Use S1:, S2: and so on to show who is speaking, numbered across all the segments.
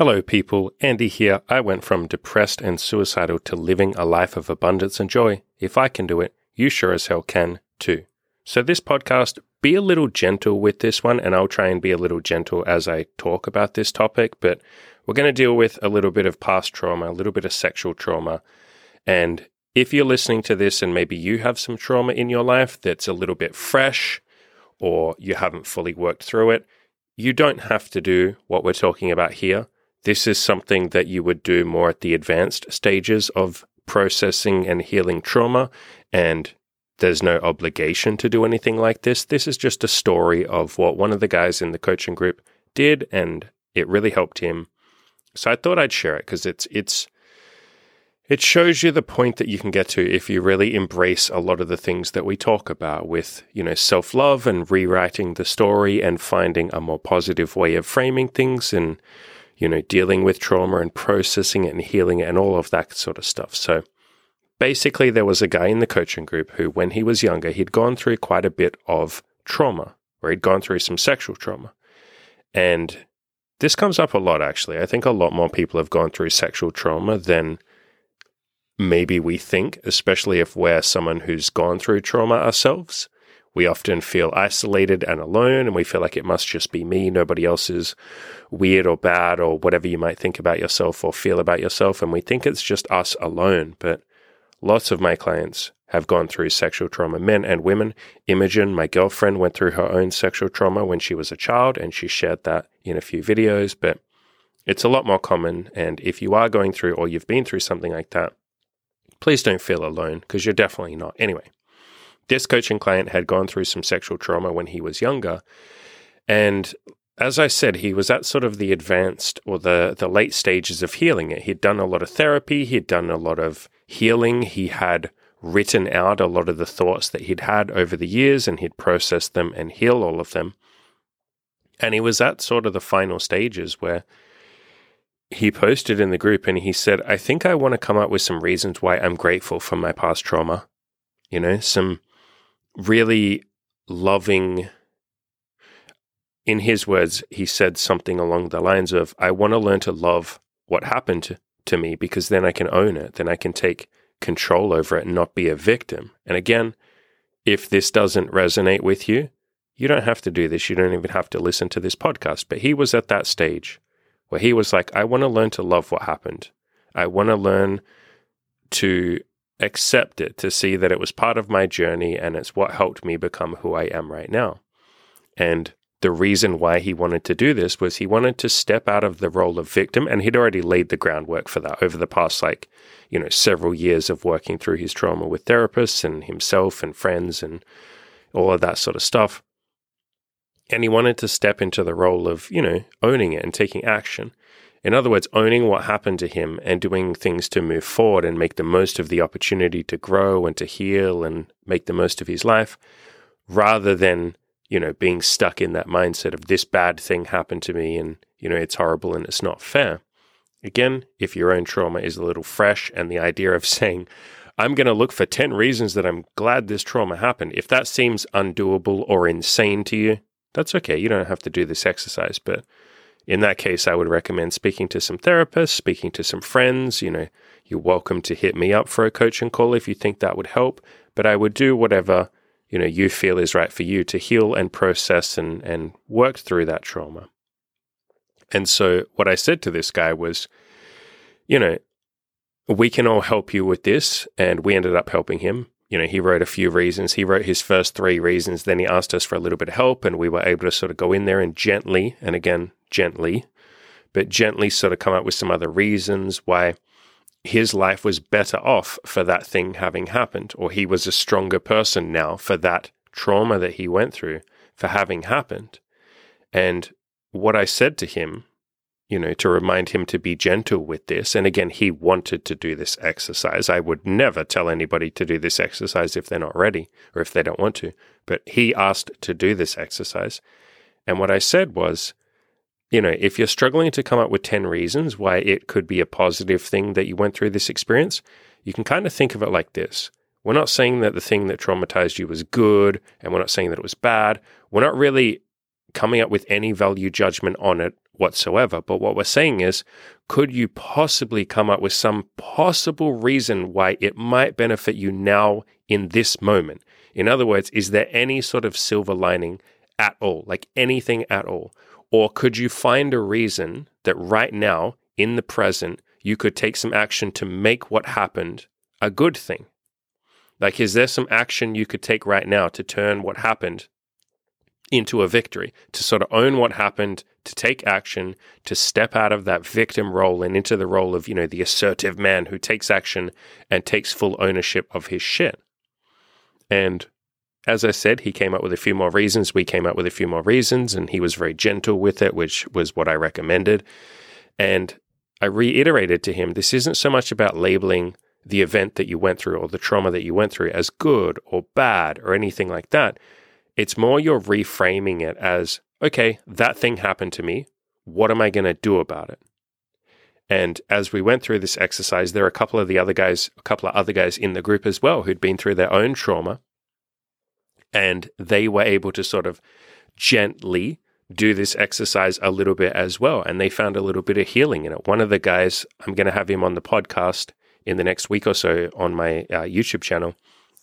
S1: Hello, people. Andy here. I went from depressed and suicidal to living a life of abundance and joy. If I can do it, you sure as hell can too. So, this podcast, be a little gentle with this one, and I'll try and be a little gentle as I talk about this topic. But we're going to deal with a little bit of past trauma, a little bit of sexual trauma. And if you're listening to this and maybe you have some trauma in your life that's a little bit fresh or you haven't fully worked through it, you don't have to do what we're talking about here. This is something that you would do more at the advanced stages of processing and healing trauma. And there's no obligation to do anything like this. This is just a story of what one of the guys in the coaching group did, and it really helped him. So I thought I'd share it because it's it's it shows you the point that you can get to if you really embrace a lot of the things that we talk about with, you know, self-love and rewriting the story and finding a more positive way of framing things and you know, dealing with trauma and processing it and healing it and all of that sort of stuff. So basically, there was a guy in the coaching group who, when he was younger, he'd gone through quite a bit of trauma, where he'd gone through some sexual trauma. And this comes up a lot, actually. I think a lot more people have gone through sexual trauma than maybe we think, especially if we're someone who's gone through trauma ourselves. We often feel isolated and alone, and we feel like it must just be me. Nobody else is weird or bad or whatever you might think about yourself or feel about yourself. And we think it's just us alone. But lots of my clients have gone through sexual trauma, men and women. Imogen, my girlfriend, went through her own sexual trauma when she was a child, and she shared that in a few videos. But it's a lot more common. And if you are going through or you've been through something like that, please don't feel alone because you're definitely not. Anyway, this coaching client had gone through some sexual trauma when he was younger. And as I said, he was at sort of the advanced or the, the late stages of healing it. He'd done a lot of therapy, he'd done a lot of healing, he had written out a lot of the thoughts that he'd had over the years and he'd processed them and heal all of them. And he was at sort of the final stages where he posted in the group and he said, I think I want to come up with some reasons why I'm grateful for my past trauma. You know, some really loving. In his words, he said something along the lines of, I want to learn to love what happened to, me because then I can own it. Then I can take control over it and not be a victim. And again, if this doesn't resonate with you, you don't have to do this. You don't even have to listen to this podcast. But he was at that stage where he was like, I want to learn to love what happened. I want to learn to accept it, to see that it was part of my journey and it's what helped me become who I am right now. And the reason why he wanted to do this was he wanted to step out of the role of victim and he'd already laid the groundwork for that over the past like you know several years of working through his trauma with therapists and himself and friends and all of that sort of stuff and he wanted to step into the role of you know owning it and taking action in other words, owning what happened to him and doing things to move forward and make the most of the opportunity to grow and to heal and make the most of his life, rather than, you know, being stuck in that mindset of this bad thing happened to me and, you know, it's horrible and it's not fair. Again, if your own trauma is a little fresh and the idea of saying, I'm going to look for 10 reasons that I'm glad this trauma happened, if that seems undoable or insane to you, that's okay. You don't have to do this exercise, but in that case, I would recommend speaking to some therapists, speaking to some friends. You know, you're welcome to hit me up for a coaching call if you think that would help. But I would do whatever, you know, you feel is right for you to heal and process and, and work through that trauma. And so what I said to this guy was, you know, we can all help you with this. And we ended up helping him you know, he wrote a few reasons. He wrote his first three reasons. Then he asked us for a little bit of help, and we were able to sort of go in there and gently, and again, gently, but gently sort of come up with some other reasons why his life was better off for that thing having happened, or he was a stronger person now for that trauma that he went through for having happened. And what I said to him you know, to remind him to be gentle with this. And again, he wanted to do this exercise. I would never tell anybody to do this exercise if they're not ready or if they don't want to. But he asked to do this exercise. And what I said was, you know, if you're struggling to come up with 10 reasons why it could be a positive thing that you went through this experience, you can kind of think of it like this. We're not saying that the thing that traumatized you was good, and we're not saying that it was bad. We're not really coming up with any value judgment on it whatsoever. But what we're saying is, could you possibly come up with some possible reason why it might benefit you now in this moment? In other words, is there any sort of silver lining at all, like anything at all? Or could you find a reason that right now, in the present, you could take some action to make what happened a good thing? Like, is there some action you could take right now to turn what happened into a victory, to sort of own what happened, to take action, to step out of that victim role and into the role of, you know, the assertive man who takes action and takes full ownership of his shit. And as I said, he came up with a few more reasons. We came up with a few more reasons, and he was very gentle with it, which was what I recommended. And I reiterated to him this isn't so much about labeling the event that you went through or the trauma that you went through as good or bad or anything like that. It's more you're reframing it as, okay, that thing happened to me. What am I going to do about it? And as we went through this exercise, there are a couple of the other guys, a couple of other guys in the group as well who'd been through their own trauma. And they were able to sort of gently do this exercise a little bit as well. And they found a little bit of healing in it. One of the guys, I'm going to have him on the podcast in the next week or so on my uh, YouTube channel.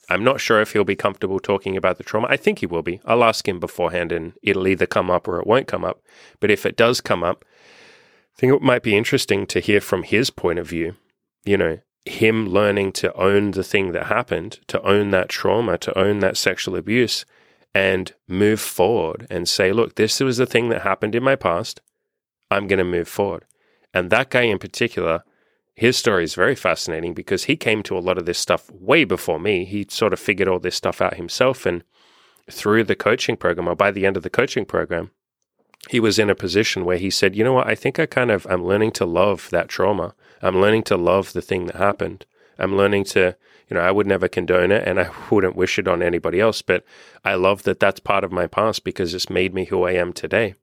S1: I'm not sure if he'll be comfortable talking about the trauma. I think he will be. I'll ask him beforehand and it'll either come up or it won't come up. But if it does come up, I think it might be interesting to hear from his point of view, you know, him learning to own the thing that happened, to own that trauma, to own that sexual abuse, and move forward and say, look, this was the thing that happened in my past. I'm going to move forward. And that guy in particular, his story is very fascinating because he came to a lot of this stuff way before me. He sort of figured all this stuff out himself. And through the coaching program, or by the end of the coaching program, he was in a position where he said, You know what? I think I kind of, I'm learning to love that trauma. I'm learning to love the thing that happened. I'm learning to, you know, I would never condone it and I wouldn't wish it on anybody else, but I love that that's part of my past because it's made me who I am today.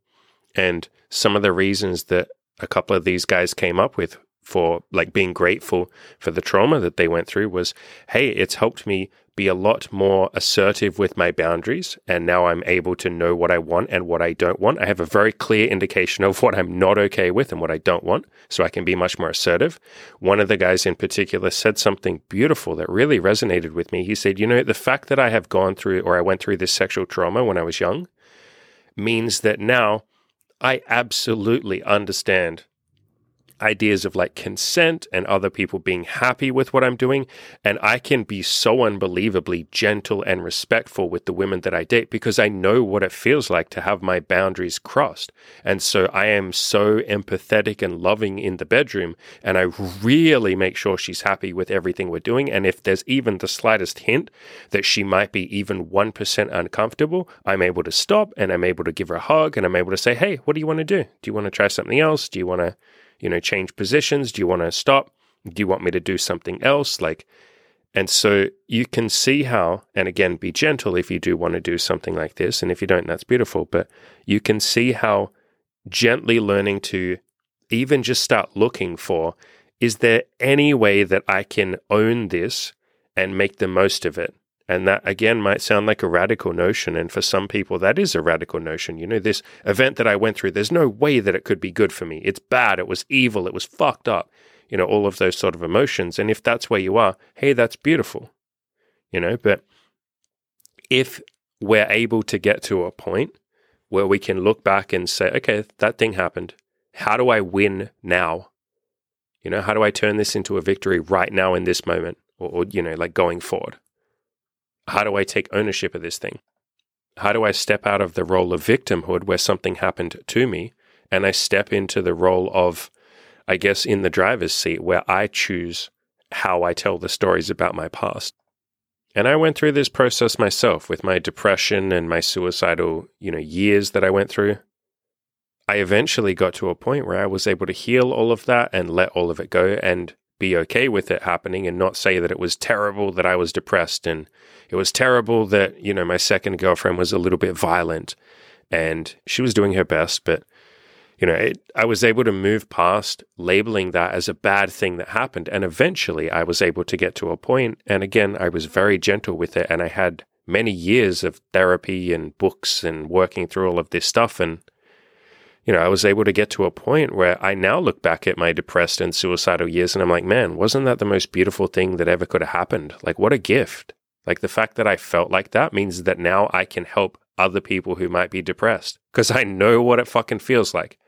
S1: And some of the reasons that a couple of these guys came up with for like being grateful for the trauma that they went through was hey it's helped me be a lot more assertive with my boundaries and now I'm able to know what I want and what I don't want. I have a very clear indication of what I'm not okay with and what I don't want so I can be much more assertive. One of the guys in particular said something beautiful that really resonated with me. He said you know the fact that I have gone through or I went through this sexual trauma when I was young means that now I absolutely understand ideas of like consent and other people being happy with what I'm doing. And I can be so unbelievably gentle and respectful with the women that I date because I know what it feels like to have my boundaries crossed. And so I am so empathetic and loving in the bedroom. And I really make sure she's happy with everything we're doing. And if there's even the slightest hint that she might be even 1% uncomfortable, I'm able to stop and I'm able to give her a hug and I'm able to say, Hey, what do you want to do? Do you want to try something else? Do you want to you know, change positions? Do you want to stop? Do you want me to do something else? Like, and so you can see how, and again, be gentle if you do want to do something like this. And if you don't, that's beautiful. But you can see how gently learning to even just start looking for is there any way that I can own this and make the most of it? And that again might sound like a radical notion. And for some people, that is a radical notion. You know, this event that I went through, there's no way that it could be good for me. It's bad. It was evil. It was fucked up. You know, all of those sort of emotions. And if that's where you are, hey, that's beautiful. You know, but if we're able to get to a point where we can look back and say, okay, that thing happened. How do I win now? You know, how do I turn this into a victory right now in this moment or, or you know, like going forward? How do I take ownership of this thing? How do I step out of the role of victimhood where something happened to me and I step into the role of, I guess, in the driver's seat where I choose how I tell the stories about my past? And I went through this process myself with my depression and my suicidal, you know, years that I went through. I eventually got to a point where I was able to heal all of that and let all of it go and be okay with it happening and not say that it was terrible that I was depressed and it was terrible that, you know, my second girlfriend was a little bit violent and she was doing her best, but you know, it, I was able to move past labeling that as a bad thing that happened. And eventually I was able to get to a point, And again, I was very gentle with it. And I had many years of therapy and books and working through all of this stuff. And, you know, I was able to get to a point where I now look back at my depressed and suicidal years and I'm like, man, wasn't that the most beautiful thing that ever could have happened? Like, what a gift. Like, the fact that I felt like that means that now I can help other people who might be depressed because I know what it fucking feels like.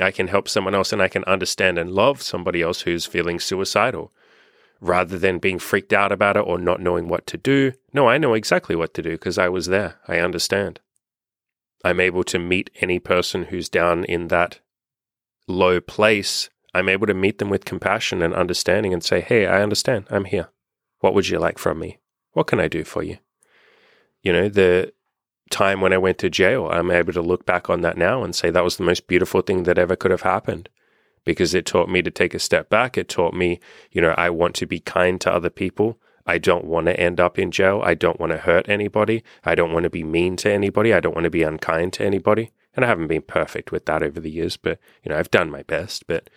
S1: I can help someone else and I can understand and love somebody else who's feeling suicidal rather than being freaked out about it or not knowing what to do. No, I know exactly what to do because I was there. I understand. I'm able to meet any person who's down in that low place. I'm able to meet them with compassion and understanding and say, Hey, I understand. I'm here. What would you like from me? What can I do for you? You know, the time when I went to jail, I'm able to look back on that now and say that was the most beautiful thing that ever could have happened because it taught me to take a step back. It taught me, you know, I want to be kind to other people. I don't want to end up in jail. I don't want to hurt anybody. I don't want to be mean to anybody. I don't want to be unkind to anybody. And I haven't been perfect with that over the years, but, you know, I've done my best. But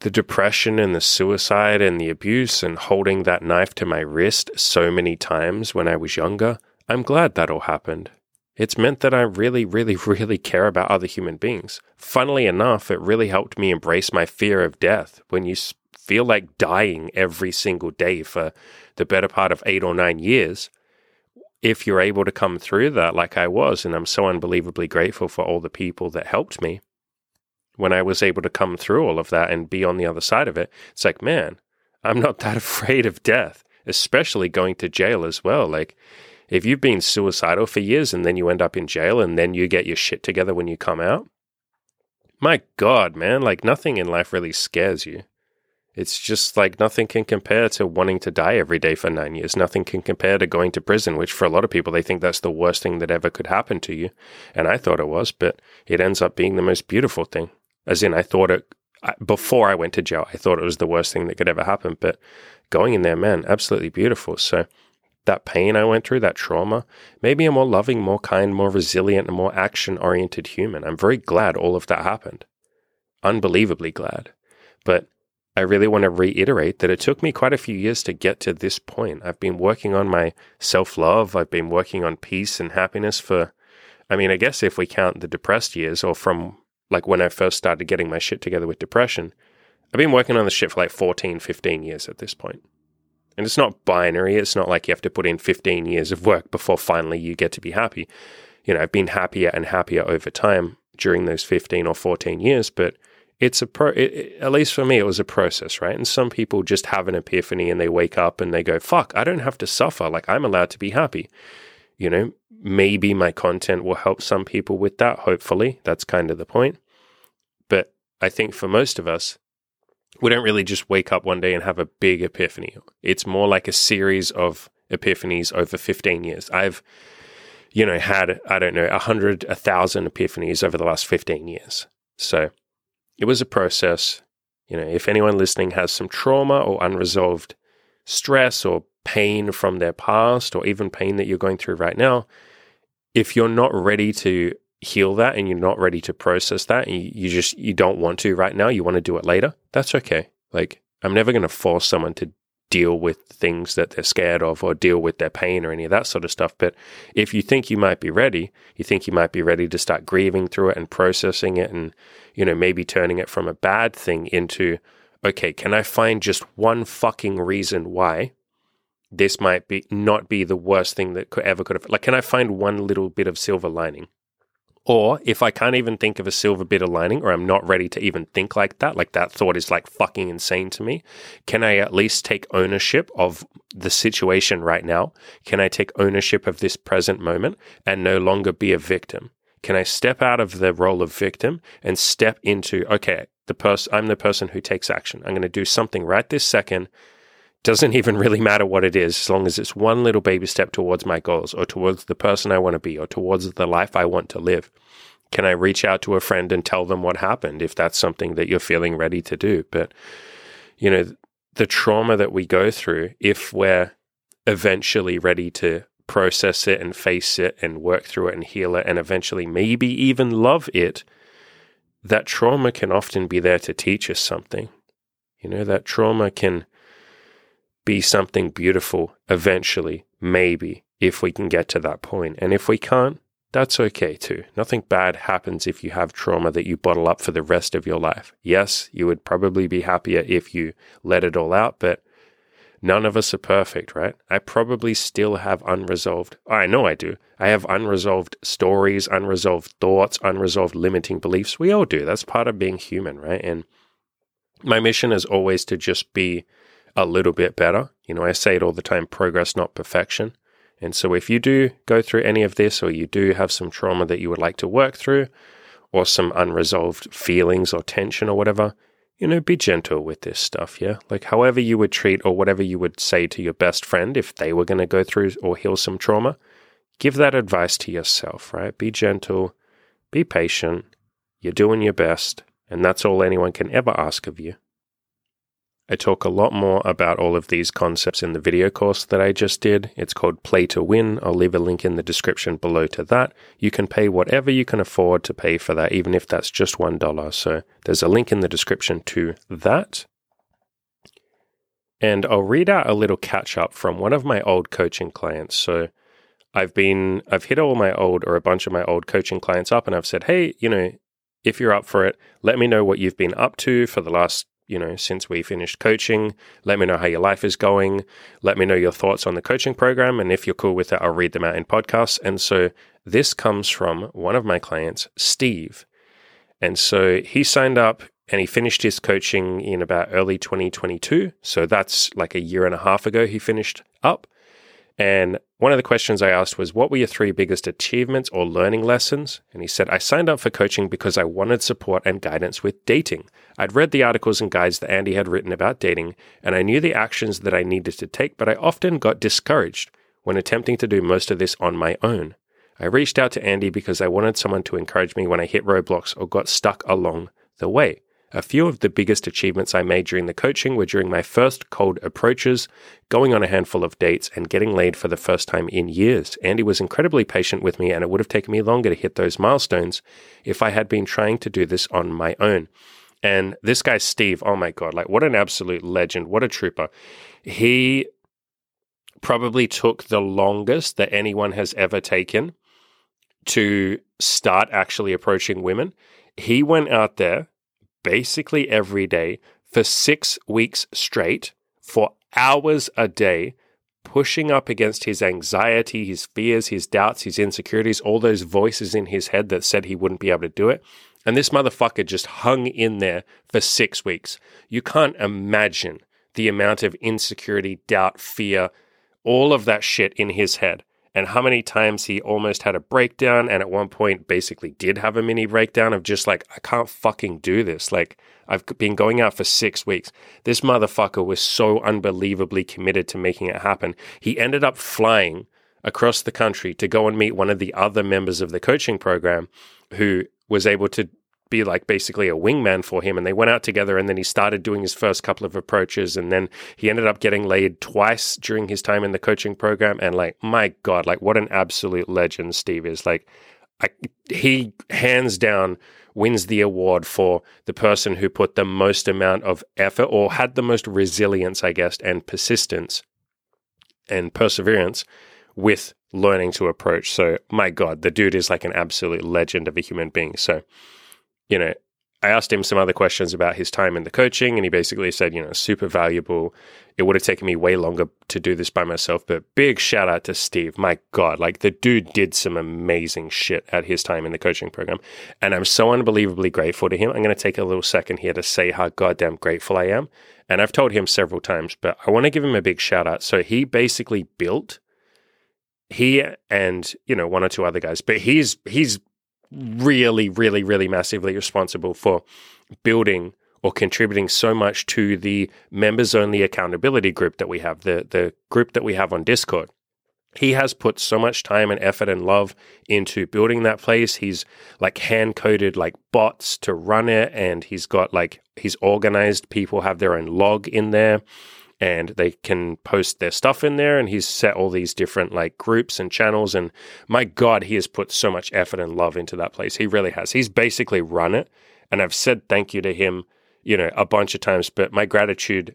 S1: the depression and the suicide and the abuse and holding that knife to my wrist so many times when I was younger, I'm glad that all happened. It's meant that I really, really, really care about other human beings. Funnily enough, it really helped me embrace my fear of death. When you feel like dying every single day for the better part of eight or nine years, if you're able to come through that like I was, and I'm so unbelievably grateful for all the people that helped me, when I was able to come through all of that and be on the other side of it, it's like, man, I'm not that afraid of death, especially going to jail as well. Like, if you've been suicidal for years and then you end up in jail and then you get your shit together when you come out, my God, man, like nothing in life really scares you. It's just like nothing can compare to wanting to die every day for nine years. Nothing can compare to going to prison, which for a lot of people, they think that's the worst thing that ever could happen to you. And I thought it was, but it ends up being the most beautiful thing. As in, I thought it, before I went to jail, I thought it was the worst thing that could ever happen. But going in there, man, absolutely beautiful. So that pain I went through, that trauma, made me a more loving, more kind, more resilient, and more action oriented human. I'm very glad all of that happened. Unbelievably glad. But I really want to reiterate that it took me quite a few years to get to this point. I've been working on my self love, I've been working on peace and happiness for, I mean, I guess if we count the depressed years or from like when I first started getting my shit together with depression, I've been working on this shit for like 14, 15 years at this point. And it's not binary. It's not like you have to put in 15 years of work before finally you get to be happy. You know, I've been happier and happier over time during those 15 or 14 years, but it's a pro, it, it, at least for me, it was a process, right? And some people just have an epiphany and they wake up and they go, fuck, I don't have to suffer. Like I'm allowed to be happy. You know, maybe my content will help some people with that. Hopefully, that's kind of the point. But I think for most of us, we don't really just wake up one day and have a big epiphany. It's more like a series of epiphanies over 15 years. I've, you know, had, I don't know, a hundred, a thousand epiphanies over the last 15 years. So it was a process. You know, if anyone listening has some trauma or unresolved stress or pain from their past or even pain that you're going through right now, if you're not ready to heal that and you're not ready to process that and you, you just you don't want to right now you want to do it later that's okay. Like i'm never going to force someone to deal with things that they're scared of or deal with their pain or any of that sort of stuff but if you think you might be ready you think you might be ready to start grieving through it and processing it and you know maybe turning it from a bad thing into okay can i find just one fucking reason why this might be not be the worst thing that could ever could have like can i find one little bit of silver lining or if I can't even think of a silver bit of lining, or I'm not ready to even think like that, like that thought is like fucking insane to me, can I at least take ownership of the situation right now? Can I take ownership of this present moment and no longer be a victim? Can I step out of the role of victim and step into, okay, the person, I'm the person who takes action. I'm going to do something right this second doesn't even really matter what it is, as long as it's one little baby step towards my goals or towards the person I want to be or towards the life I want to live. Can I reach out to a friend and tell them what happened if that's something that you're feeling ready to do? But, you know, the trauma that we go through, if we're eventually ready to process it and face it and work through it and heal it and eventually maybe even love it, that trauma can often be there to teach us something. You know, that trauma can be something beautiful eventually, maybe. if we can get to that point. And if we can't, that's okay too. Nothing bad happens if you have trauma that you bottle up for the rest of your life. Yes, you would probably be happier if you let it all out, but none of us are perfect, right? I probably still have unresolved, I know I do. I have unresolved stories, unresolved thoughts, unresolved limiting beliefs. We all do. That's part of being human, right? And my mission is always to just be a little bit better. You know, I say it all the time progress, not perfection. And so, if you do go through any of this, or you do have some trauma that you would like to work through, or some unresolved feelings or tension or whatever, you know, be gentle with this stuff, yeah? Like, however you would treat or whatever you would say to your best friend if they were going to go through or heal some trauma, give that advice to yourself, right? Be gentle, be patient, you're doing your best, and that's all anyone can ever ask of you. I talk a lot more about all of these concepts in the video course that I just did. It's called Play to Win. I'll leave a link in the description below to that. You can pay whatever you can afford to pay for that, even if that's just $1. So there's a link in the description to that. And I'll read out a little catch up from one of my old coaching clients. So I've been, I've hit all my old or a bunch of my old coaching clients up and I've said, hey, you know, if you're up for it, let me know what you've been up to for the last you know, since we finished coaching. Let me know how your life is going. Let me know your thoughts on the coaching program. And if you're cool with it, I'll read them out in podcasts. And so this comes from one of my clients, Steve. And so he signed up and he finished his coaching in about early 2022. So that's like a year and a half ago he finished up. And one of the questions I asked was, What were your three biggest achievements or learning lessons? And he said, I signed up for coaching because I wanted support and guidance with dating. I'd read the articles and guides that Andy had written about dating, and I knew the actions that I needed to take, but I often got discouraged when attempting to do most of this on my own. I reached out to Andy because I wanted someone to encourage me when I hit roadblocks or got stuck along the way. A few of the biggest achievements I made during the coaching were during my first cold approaches, going on a handful of dates, and getting laid for the first time in years. Andy was incredibly patient with me, and it would have taken me longer to hit those milestones if I had been trying to do this on my own. And this guy, Steve, oh my God, like what an absolute legend. What a trooper. He probably took the longest that anyone has ever taken to start actually approaching women. He went out there basically every day for six weeks straight for hours a day, pushing up against his anxiety, his fears, his doubts, his insecurities, all those voices in his head that said he wouldn't be able to do it. And this motherfucker just hung in there for six weeks. You can't imagine the amount of insecurity, doubt, fear, all of that shit in his head and how many times he almost had a breakdown and at one point basically did have a mini breakdown of just like, I can't fucking do this. Like, I've been going out for six weeks. This motherfucker was so unbelievably committed to making it happen. He ended up flying across the country to go and meet one of the other members of the coaching program who was able to be like basically a wingman for him. And they went out together and then he started doing his first couple of approaches. And then he ended up getting laid twice during his time in the coaching program. And like, my God, like what an absolute legend Steve is. Like, I, he hands down wins the award for the person who put the most amount of effort or had the most resilience, I guess, and persistence and perseverance with learning to approach. So, my God, the dude is like an absolute legend of a human being. So, you know, I asked him some other questions about his time in the coaching, and he basically said, you know, super valuable. It would have taken me way longer to do this by myself, but big shout out to Steve. My God, like the dude did some amazing shit at his time in the coaching program. And I'm so unbelievably grateful to him. I'm going to take a little second here to say how goddamn grateful I am. And I've told him several times, but I want to give him a big shout out. So he basically built he and you know one or two other guys but he's he's really, really, really massively responsible for building or contributing so much to the members only accountability group that we have, the, the group that we have on Discord. He has put so much time and effort and love into building that place. He's like hand coded like bots to run it, and he's got like he's organized people have their own log in there and they can post their stuff in there. And he's set all these different like groups and channels. And my God, he has put so much effort and love into that place. He really has. He's basically run it. And I've said thank you to him, you know, a bunch of times, but my gratitude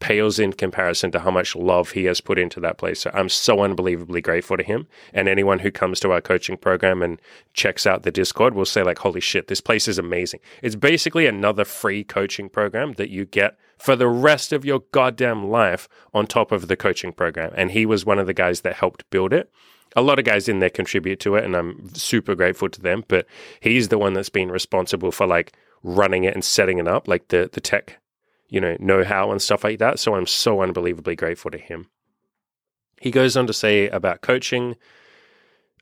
S1: pales in comparison to how much love he has put into that place. So I'm so unbelievably grateful to him. And anyone who comes to our coaching program and checks out the Discord will say, like, holy shit, this place is amazing. It's basically another free coaching program that you get for the rest of your goddamn life on top of the coaching program. And he was one of the guys that helped build it. A lot of guys in there contribute to it, and I'm super grateful to them. But he's the one that's been responsible for like running it and setting it up, like the the tech you know, know how and stuff like that. So I'm so unbelievably grateful to him. He goes on to say about coaching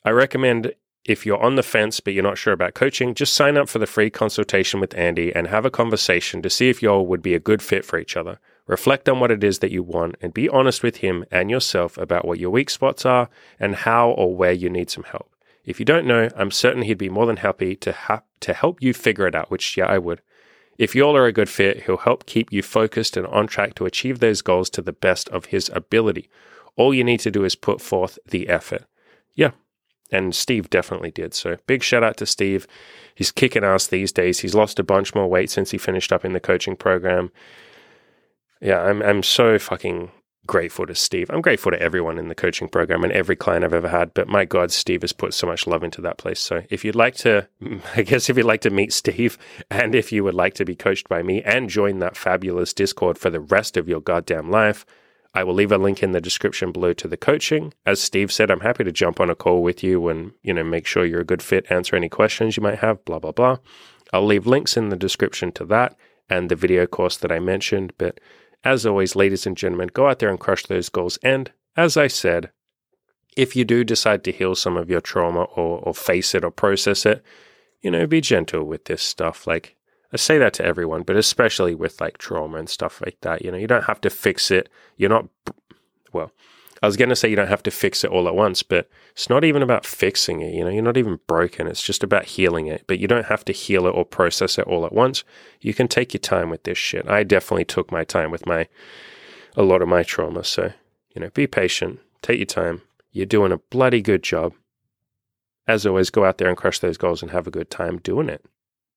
S1: I recommend if you're on the fence but you're not sure about coaching, just sign up for the free consultation with Andy and have a conversation to see if you all would be a good fit for each other. Reflect on what it is that you want and be honest with him and yourself about what your weak spots are and how or where you need some help. If you don't know, I'm certain he'd be more than happy to ha- to help you figure it out, which yeah, I would. If y'all are a good fit, he'll help keep you focused and on track to achieve those goals to the best of his ability. All you need to do is put forth the effort. Yeah. And Steve definitely did. So big shout out to Steve. He's kicking ass these days. He's lost a bunch more weight since he finished up in the coaching program. Yeah, I'm I'm so fucking grateful to Steve. I'm grateful to everyone in the coaching program and every client I've ever had. But my God, Steve has put so much love into that place. So if you'd like to, I guess if you'd like to meet Steve and if you would like to be coached by me and join that fabulous Discord for the rest of your goddamn life, I will leave a link in the description below to the coaching. As Steve said, I'm happy to jump on a call with you and, you know, make sure you're a good fit, answer any questions you might have, blah, blah, blah. I'll leave links in the description to that and the video course that I mentioned. But as always, ladies and gentlemen, go out there and crush those goals. And as I said, if you do decide to heal some of your trauma or, or face it or process it, you know, be gentle with this stuff. Like, I say that to everyone, but especially with like trauma and stuff like that. You know, you don't have to fix it. You're not, well, I was going to say you don't have to fix it all at once, but it's not even about fixing it. You know, you're not even broken. It's just about healing it. But you don't have to heal it or process it all at once. You can take your time with this shit. I definitely took my time with my, a lot of my trauma. So, you know, be patient, take your time. You're doing a bloody good job. As always, go out there and crush those goals and have a good time doing it.